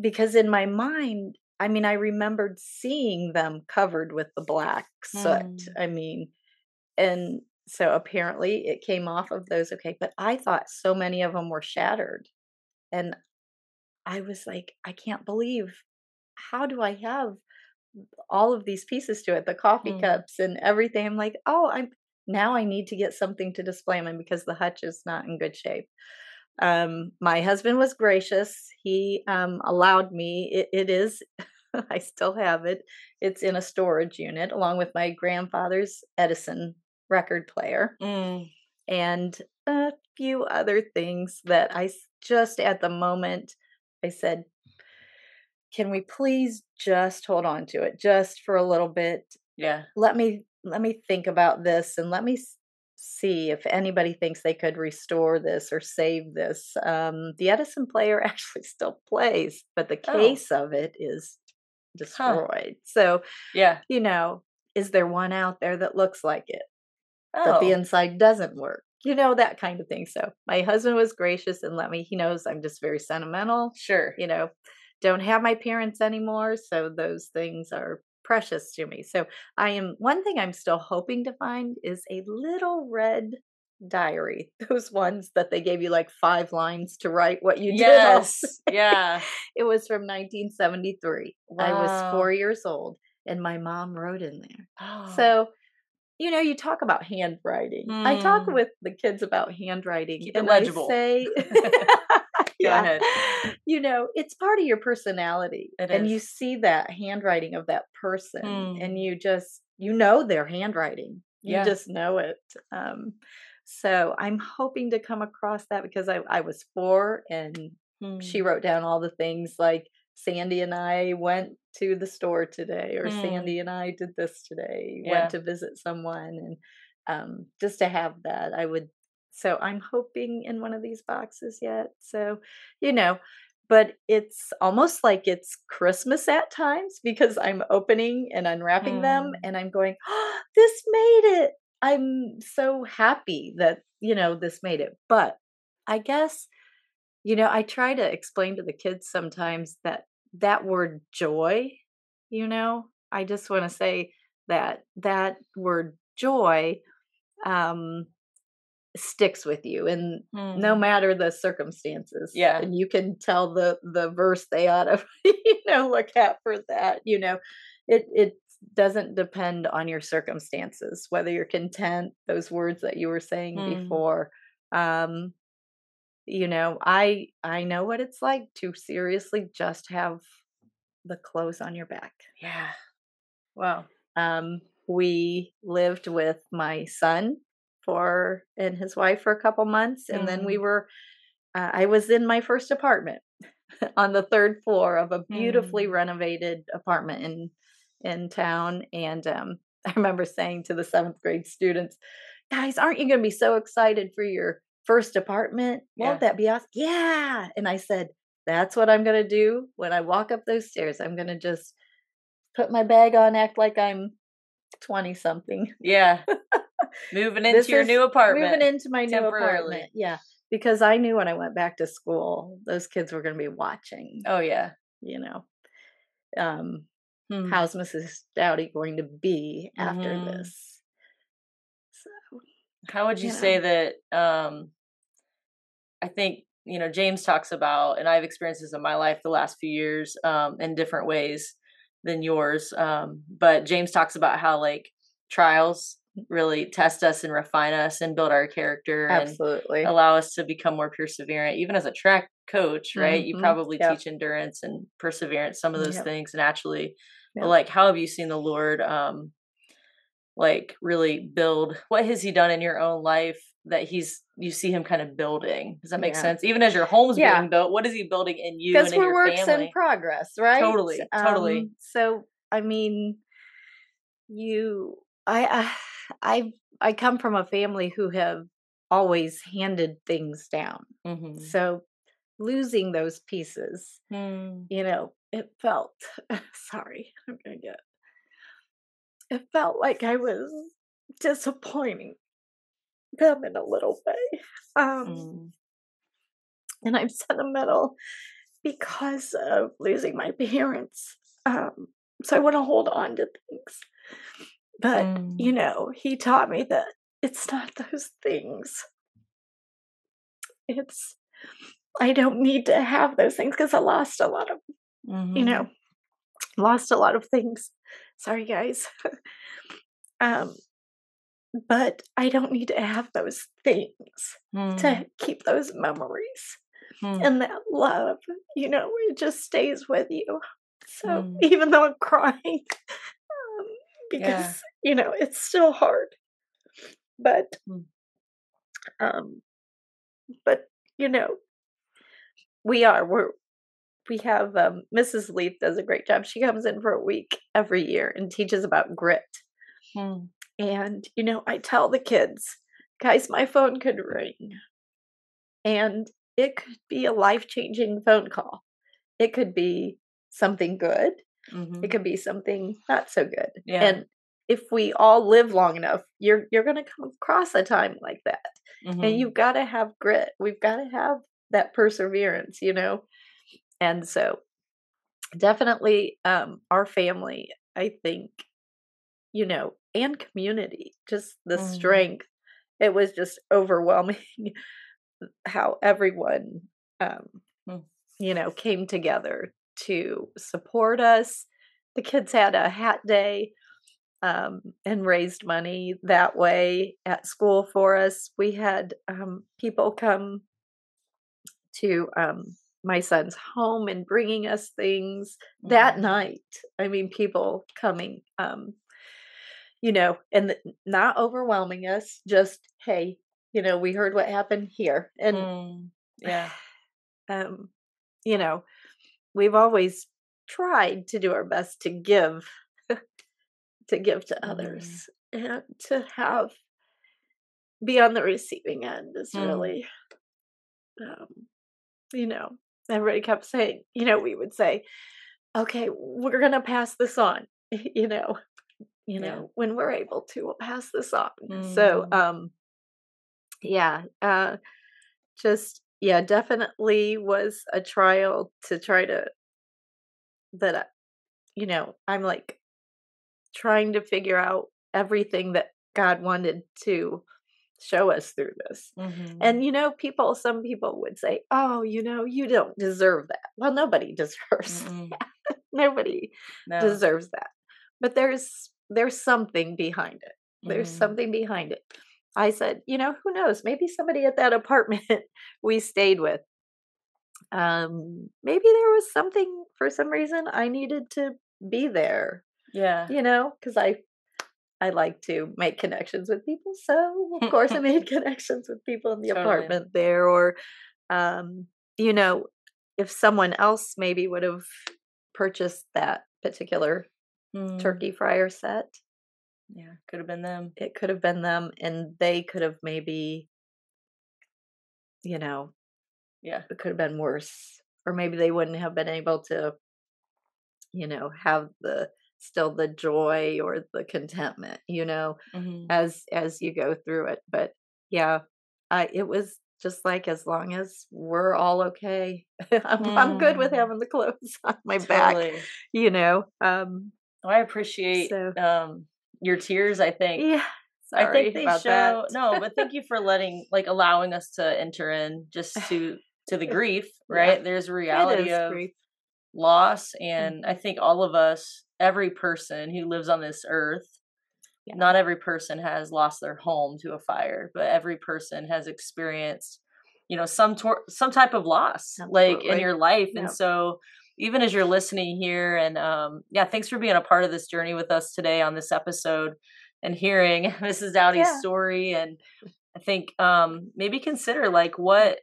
because in my mind i mean i remembered seeing them covered with the black soot Mm. i mean and so apparently it came off of those okay but i thought so many of them were shattered and i was like i can't believe how do i have all of these pieces to it the coffee Mm. cups and everything i'm like oh i'm now i need to get something to display them in because the hutch is not in good shape um my husband was gracious he um allowed me it, it is i still have it it's in a storage unit along with my grandfather's edison record player Mm. and a few other things that i just at the moment i said can we please just hold on to it just for a little bit Yeah. let me let me think about this and let me see if anybody thinks they could restore this or save this um the edison player actually still plays but the Oh. case of it is destroyed so Yeah. you know is there one out there that looks like it Oh. but the inside doesn't work you know that kind of thing so my husband was gracious and let me he knows i'm just very sentimental sure. you know don't have my parents anymore so those things are precious to me so i am one thing i'm still hoping to find is a little red diary. Those ones that they gave you like five lines to write what you did. Yes. Yeah. It was from 1973. I was four years old, and my mom wrote in there. Oh. So, you know, you talk about handwriting. I talk Mm. with the kids about handwriting. Keep and legible. I say, yeah, ahead. you know, it's part of your personality. It and you see that handwriting of that person, Mm. and you just, you know, their handwriting. You Yeah. just know it. Um, so I'm hoping to come across that because I, I was four and she Mm. wrote down all the things like Sandy and I went to the store today, or Mm. Sandy and I did this today, Yeah. went to visit someone, and um, just to have that, I would. So I'm hoping in one of these boxes yet. So, you know, but it's almost like it's Christmas at times because I'm opening and unwrapping them, Mm. and I'm going, oh, "This made it." I'm so happy that you know this made it, but I guess you know i try to explain to the kids sometimes that that word joy you know i just want to say that that word joy um sticks with you and no Mm. matter the circumstances Yeah. and you can tell the the verse they ought to you know look at for that you know it it doesn't depend on your circumstances whether you're content those words that you were saying Mm. before um you know i i know what it's like to seriously just have the clothes on your back Yeah. Wow. um we lived with my son for and his wife for a couple months and then we Mm. were uh, i was in my first apartment on the third floor of a beautifully Mm. renovated apartment in in town and um i remember saying to the seventh grade students guys aren't you going to be so excited for your first apartment won't Yeah. that be awesome yeah and i said that's what i'm going to do when i walk up those stairs i'm going to just put my bag on act like i'm 20 something Yeah. Moving into This your new apartment. moving into my new apartment yeah because i knew when i went back to school those kids were going to be watching Oh yeah. you know um Hmm. how's mrs dowdy going to be after Mhm. this so How would you you say that? Um, I think you know James talks about, and I've experienced this in my life the last few years um, in different ways than yours. Um, but James talks about how like trials really test us and refine us and build our character and absolutely allow us to become more perseverant. Even as a track coach, right? You Mhm. probably Yep. teach endurance and perseverance, some of those Yep. things naturally. But Yep. like, how have you seen the Lord, um, like really build? What has He done in your own life that He's you see Him kind of building? Does that make Yeah. sense? Even as your home's Yeah. being built, what is He building in you and because we're your works family? in progress right Totally, totally. Um, so i mean you i i i i come from a family who have always handed things down Mhm. so losing those pieces Hmm. you know it felt sorry i'm gonna get it felt like i was disappointing them in a little way um Mm. and I'm sentimental because of losing my parents. Um, so I want to hold on to things. But, Mm. you know, he taught me that it's not those things. It's, I don't need to have those things because I lost a lot of, you Mhm. know, lost a lot of things. Sorry, guys. um, but I don't need to have those things Hmm. to keep those memories Hmm. and that love, you know, it just stays with you. So Mm. even though I'm crying, because you know it's still hard, but Mm. um, but you know, we are we're we have um, Mrs. Leaf does a great job. She comes in for a week every year and teaches about grit. Hmm. And, you know, I tell the kids, guys, my phone could ring and it could be a life changing phone call. It could be something good, Mhm. it could be something not so good. Yeah. And if we all live long enough, you're you're going to come across a time like that. Mhm. And you've got to have grit. We've got to have that perseverance, you know. And so definitely um our family, I think, you know, and community, just the Mm. strength it was just overwhelming how everyone um Mm. you know came together to support us the kids had a hat day um, and raised money that way at school for us. We had um, people come to um, my son's home and bringing us things that Mhm. night. I mean, people coming, um, you know, and th- not overwhelming us, just, hey, you know, we heard what happened here. And, Mm, yeah. um, you know, we've always tried to do our best to give to give to Mhm. others and to have be on the receiving end is Mm. really um you know everybody kept saying you know we would say okay we're gonna pass this on you know you Yeah. know when we're able to we'll pass this on so Mm. um yeah uh just yeah definitely was a trial to try to that I, you know i'm like trying to figure out everything that god wanted to show us through this. Mhm. and you know people some people would say oh you know you don't deserve that. Well nobody deserves nobody no. deserves that. But there's there's something behind it. There's Mhm. something behind it i said you know who knows maybe somebody at that apartment we stayed with um maybe there was something for some reason i needed to be there Yeah. you know because i i like to make connections with people so of course i made connections with people in the Totally. apartment there or um you know if someone else maybe would have purchased that particular Mm, turkey fryer set Yeah. Could have been them. it could have been them and they could have maybe you know Yeah. it could have been worse or maybe they wouldn't have been able to you know have the still the joy or the contentment you know Mhm. as as you go through it but yeah i it was just like as long as we're all okay I'm, I'm good with Mm. having the clothes on my back you know um Well, I appreciate So- um your tears. I think. yeah I sorry think they about show that no, but thank you for letting like allowing us to enter in just to to the grief, Yeah. right? There's a reality of grief. loss mm. and I think all of us, every person who lives on this earth, Yeah. not every person has lost their home to a fire, but every person has experienced you know some tor- some type of loss like in your life and so even as you're listening here and um yeah thanks for being a part of this journey with us today on this episode and hearing mrs dowdy's Yeah. story and i think um maybe consider like what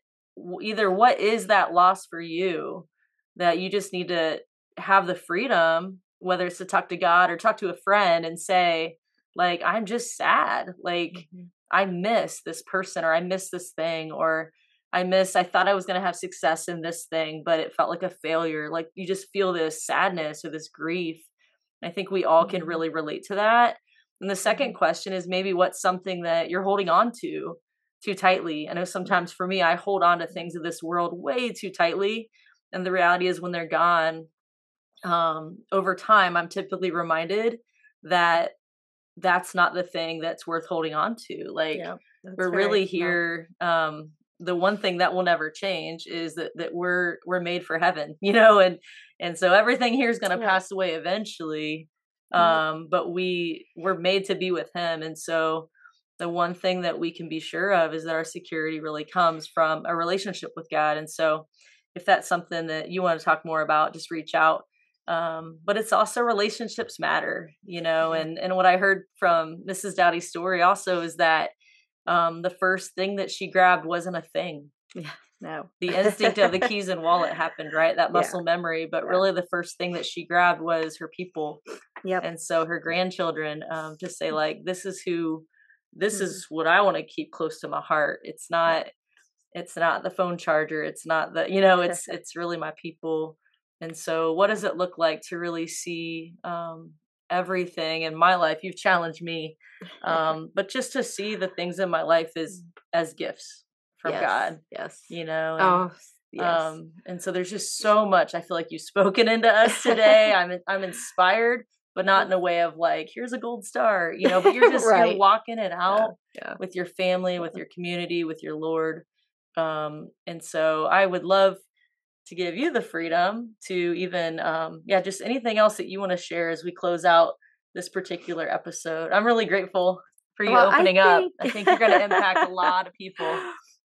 either what is that loss for you that you just need to have the freedom whether it's to talk to god or talk to a friend and say like i'm just sad like Mhm. I miss this person or I miss this thing or I miss I thought I was going to have success in this thing but it felt like a failure like you just feel this sadness or this grief. I think we all can Mhm. really relate to that. And the second question is maybe what's something that you're holding on to too tightly? I know sometimes for me I hold on to things of this world way too tightly and the reality is when they're gone um over time I'm typically reminded that that's not the thing that's worth holding on to like yeah we're really here um the one thing that will never change is that that we're we're made for heaven you know and and so everything here is going to Yeah. pass away eventually um but we we're made to be with him and so the one thing that we can be sure of is that our security really comes from a relationship with God and so if that's something that you want to talk more about just reach out um but it's also relationships matter you know Yeah. and and what i heard from mrs dowdy's story also is that um the first thing that she grabbed wasn't a thing. Yeah, no. The instinct of the keys and wallet happened right? That Yeah. muscle memory but Yeah. really the first thing that she grabbed was her people. Yep. And so her grandchildren um to say like this is who this Mhm. is what i want to keep close to my heart. It's not it's not the phone charger. It's not the you know it's it's really my people. And so what does it look like to really see um everything in my life you've challenged me um but just to see the things in my life is as gifts from Yes, god yes you know and, oh yes um and so there's just so much i feel like you've spoken into us today i'm i'm inspired but not in a way of like, here's a gold star, you know, but you're just Right. you're walking it out yeah. with your family, with your community, with your Lord. Um, and so I would love to give you the freedom to even, um, yeah, just anything else that you want to share as we close out this particular episode. I'm really grateful for you Well, I opening up. I think- think you're going to impact a lot of people.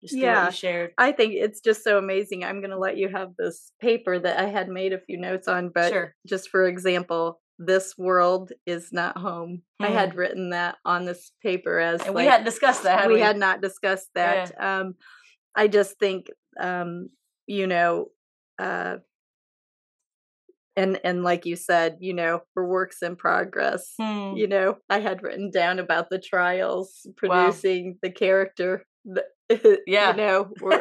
Just Yeah. you shared. I think it's just so amazing. I'm going to let you have this paper that I had made a few notes on, but sure. just for example, this world is not home. I had written that on this paper as And we hadn't discussed that. Had we, we, had not discussed Yeah. that. Um, I just think, um, you know, uh, and and like you said, you know, we're works in progress. Hmm. You know, I had written down about the trials Wow. producing the character. Yeah. you know, we're,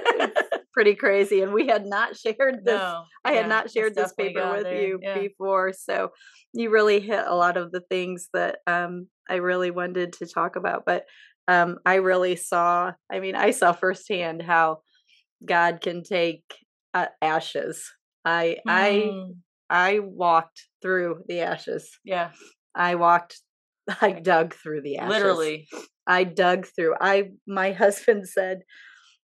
pretty crazy, and we had not shared this No, I yeah, had not shared this paper with there, you yeah. before, so you really hit a lot of the things that um, I really wanted to talk about. But um, I really saw, I mean, I saw firsthand how God can take uh, ashes. I I Hmm. I walked through the ashes. yeah, I walked. I dug through the ashes. literally. I dug through. I my husband said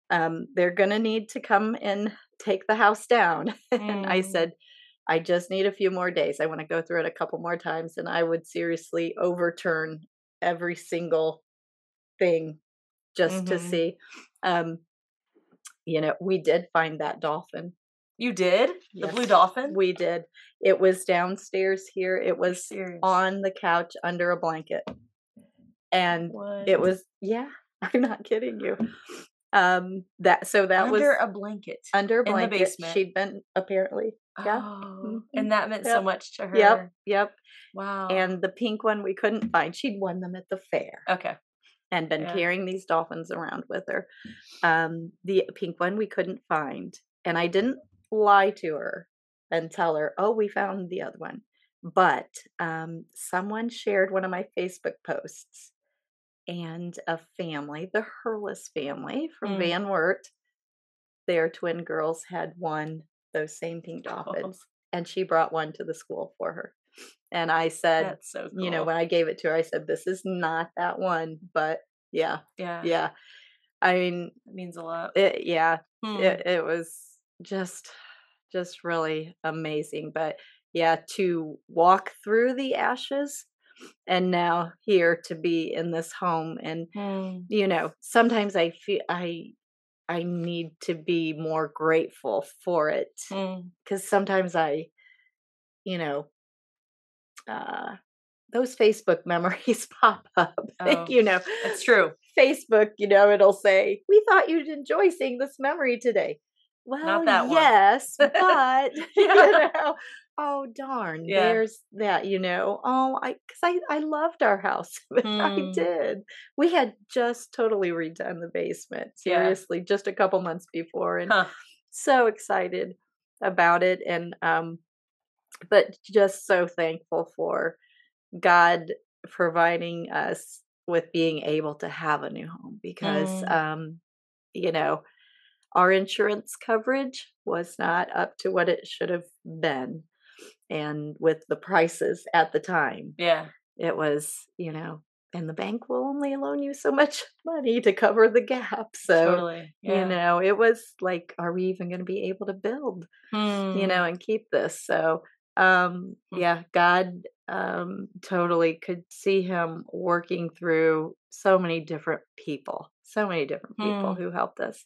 um, they're gonna need to come and take the house down, and I Mm. said I just need a few more days. I want to go through it a couple more times, and I would seriously overturn every single thing just to Mhm. see. Um, you know, we did find that dolphin. You did the blue dolphin. We did. It was downstairs here. It was on the couch under a blanket, and What? it was yeah i'm not kidding you um that so that under was under a blanket. under a in the basement. she'd been apparently yeah. Oh, Mhm. and that meant so much to her. yep yep Wow. and the pink one we couldn't find she'd won them at the fair okay. And been yeah. carrying these dolphins around with her um the pink one we couldn't find and i didn't lie to her and tell her oh we found the other one but um someone shared one of my facebook posts and a family, the Hurlis family from Mm. Van Wert, their twin girls had won those same pink dolphins, and she brought one to the school for her. And I said, so cool. you know, when I gave it to her, I said, "This is not that one," but yeah, yeah, yeah. I mean, it means a lot. it, yeah, Hmm. it, it was just, just really amazing. But yeah, to walk through the ashes and now here to be in this home and Hmm. you know sometimes i feel i i need to be more grateful for it Hmm. because sometimes i you know uh those facebook memories pop up Oh, you know It's true. facebook you know it'll say we thought you'd enjoy seeing this memory today well yes but you know oh darn Yeah. there's that you know oh i because i i loved our house i Hmm. did we had just totally redone the basement Yeah. seriously just a couple months before and Huh. so excited about it and um but just so thankful for god providing us with being able to have a new home because Mm. um you know our insurance coverage was not up to what it should have been and with the prices at the time Yeah. it was you know and the bank will only loan you so much money to cover the gap so totally. Yeah. you know it was like are we even going to be able to build you Hmm. know and keep this so um Hmm. yeah god um totally could see him working through so many different people so many different people Hmm. who helped us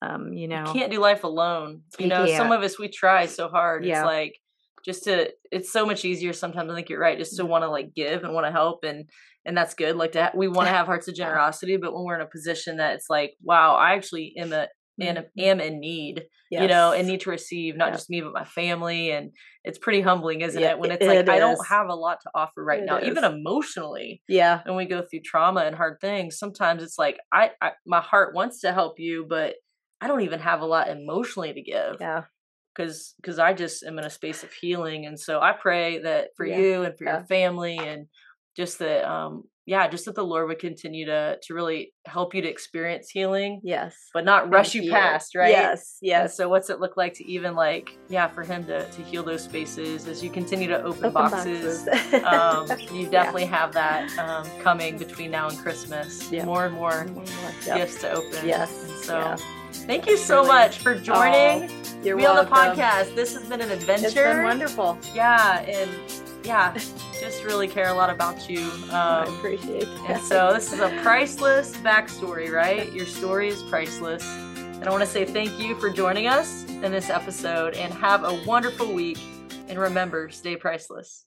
um you know You can't do life alone. You You know, some of us we try so hard. Yeah. It's like just to it's so much easier sometimes. I think you're right, just to want to like give and want to help and and that's good. Like that we want to have hearts of generosity, but when we're in a position that it's like, wow, I actually am a am, Mhm. am in need, you know, and need to receive not Yeah. just me but my family and it's pretty humbling, isn't Yeah, it? When it- it's like it I don't have a lot to offer right It now, even emotionally yeah. and we go through trauma and hard things sometimes it's like I, I my heart wants to help you but i don't even have a lot emotionally to give yeah. because because i just am in a space of healing and so i pray that for Yeah, you and for your family and just that um yeah, just that the Lord would continue to to really help you to experience healing, Yes. but not rush you past, right? Yes. And Yes. so, what's it look like to even like, yeah, for him to to heal those spaces as you continue to open, Open boxes? boxes. um, you Yeah. definitely have that um, coming between now and Christmas. Yeah. More and more One more. Yep. gifts to open. Yes. And so, Yeah. thank you so Really. much for joining You're me on the podcast. This has been an adventure. It's been wonderful. Yeah, and yeah, just really care a lot about you. I Um, appreciate and so this is a priceless backstory, right? Your story is priceless. And I want to say thank you for joining us in this episode and have a wonderful week. And remember, stay priceless.